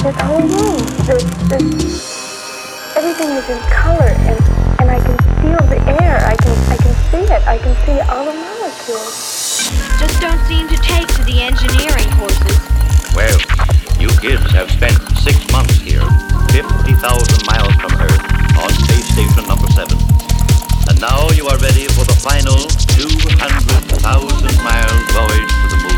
This whole room, the, the, everything is in color, and, and I can feel the air. I can, I can see it. I can see all the molecules. Just don't seem to take to the engineering courses. Well, you kids have spent six months here, 50,000 miles from Earth, on Space Station Number 7. And now you are ready for the final 200,000 mile voyage to the moon.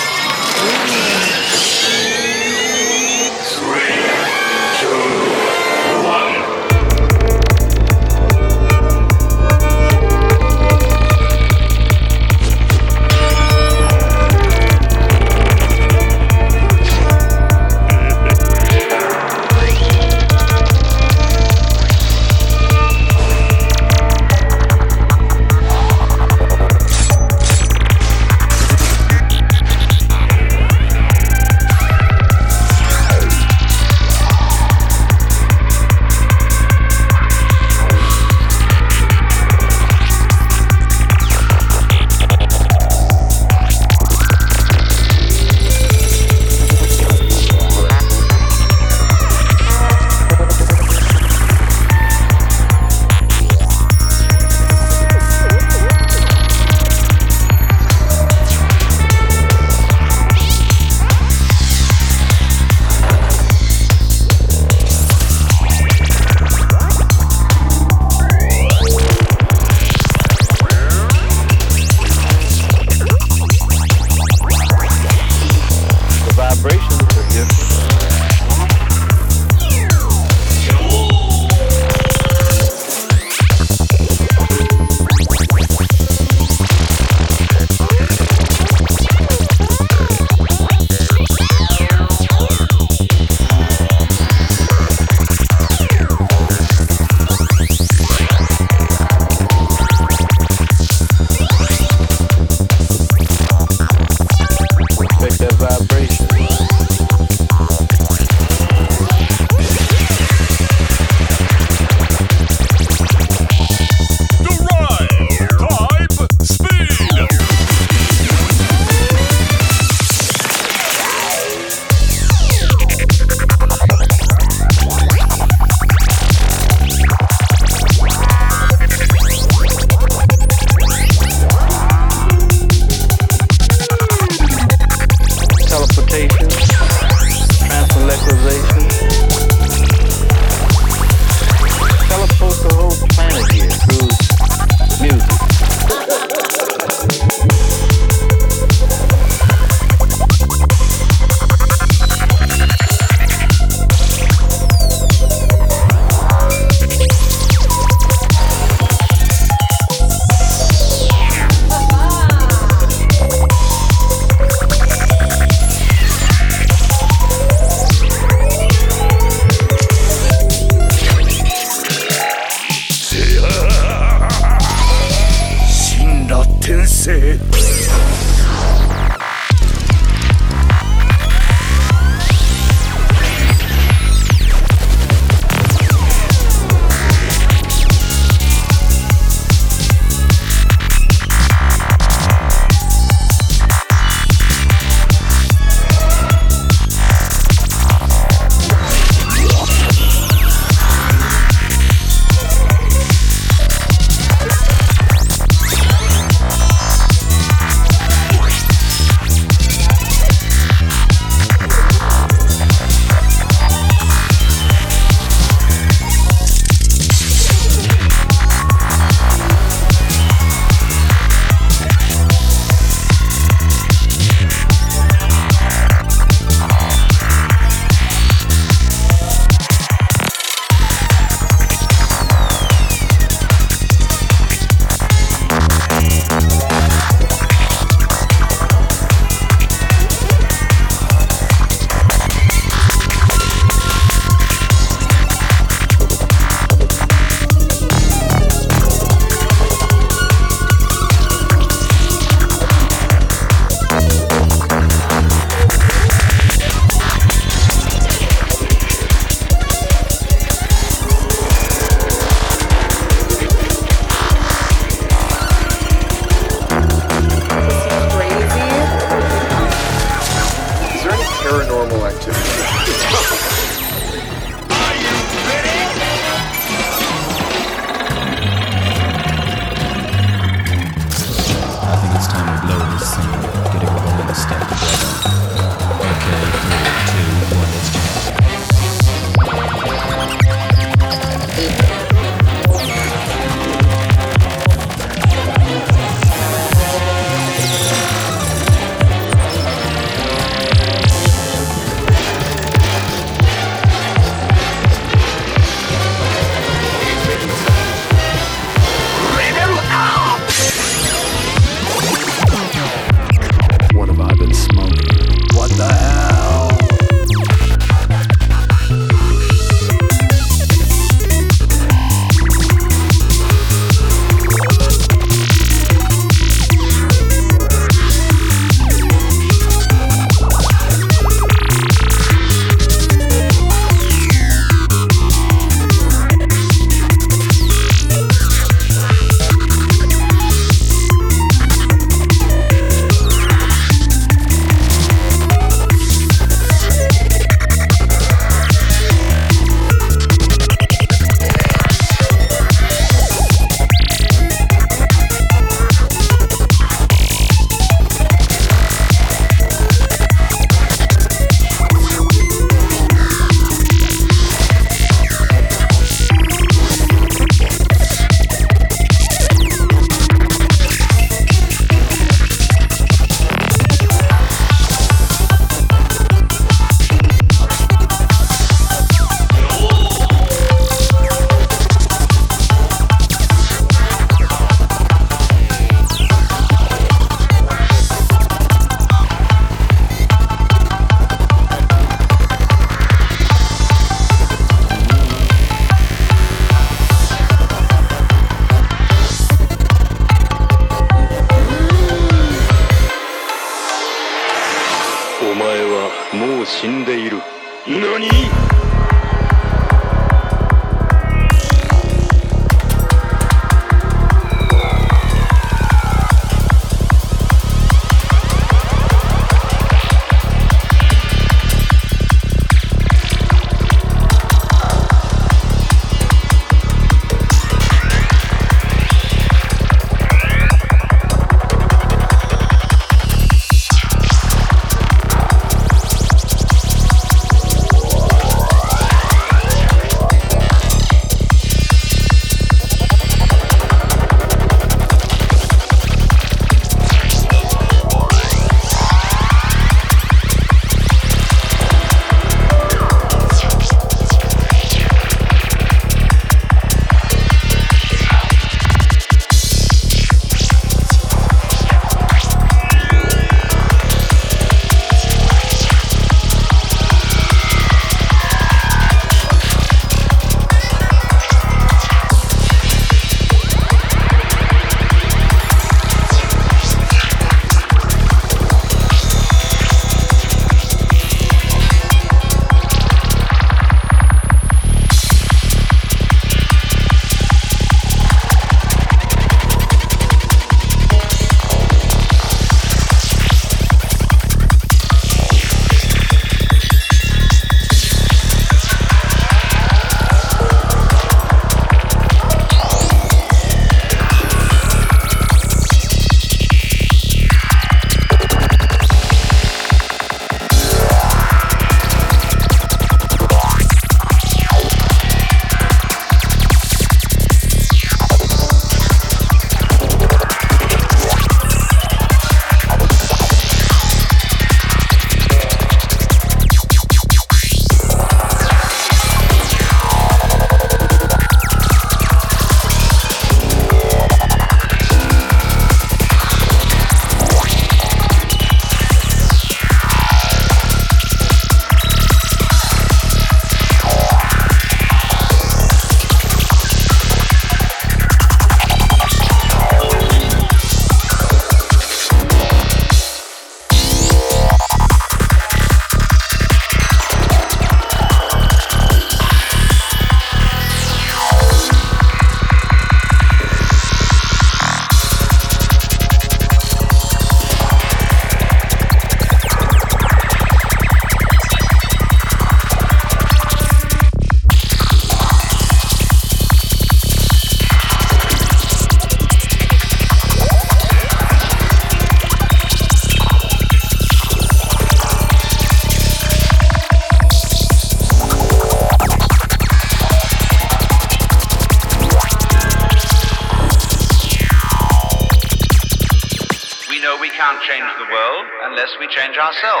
Ourselves.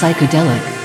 Psychedelic.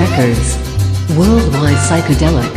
Records. Worldwide Psychedelic.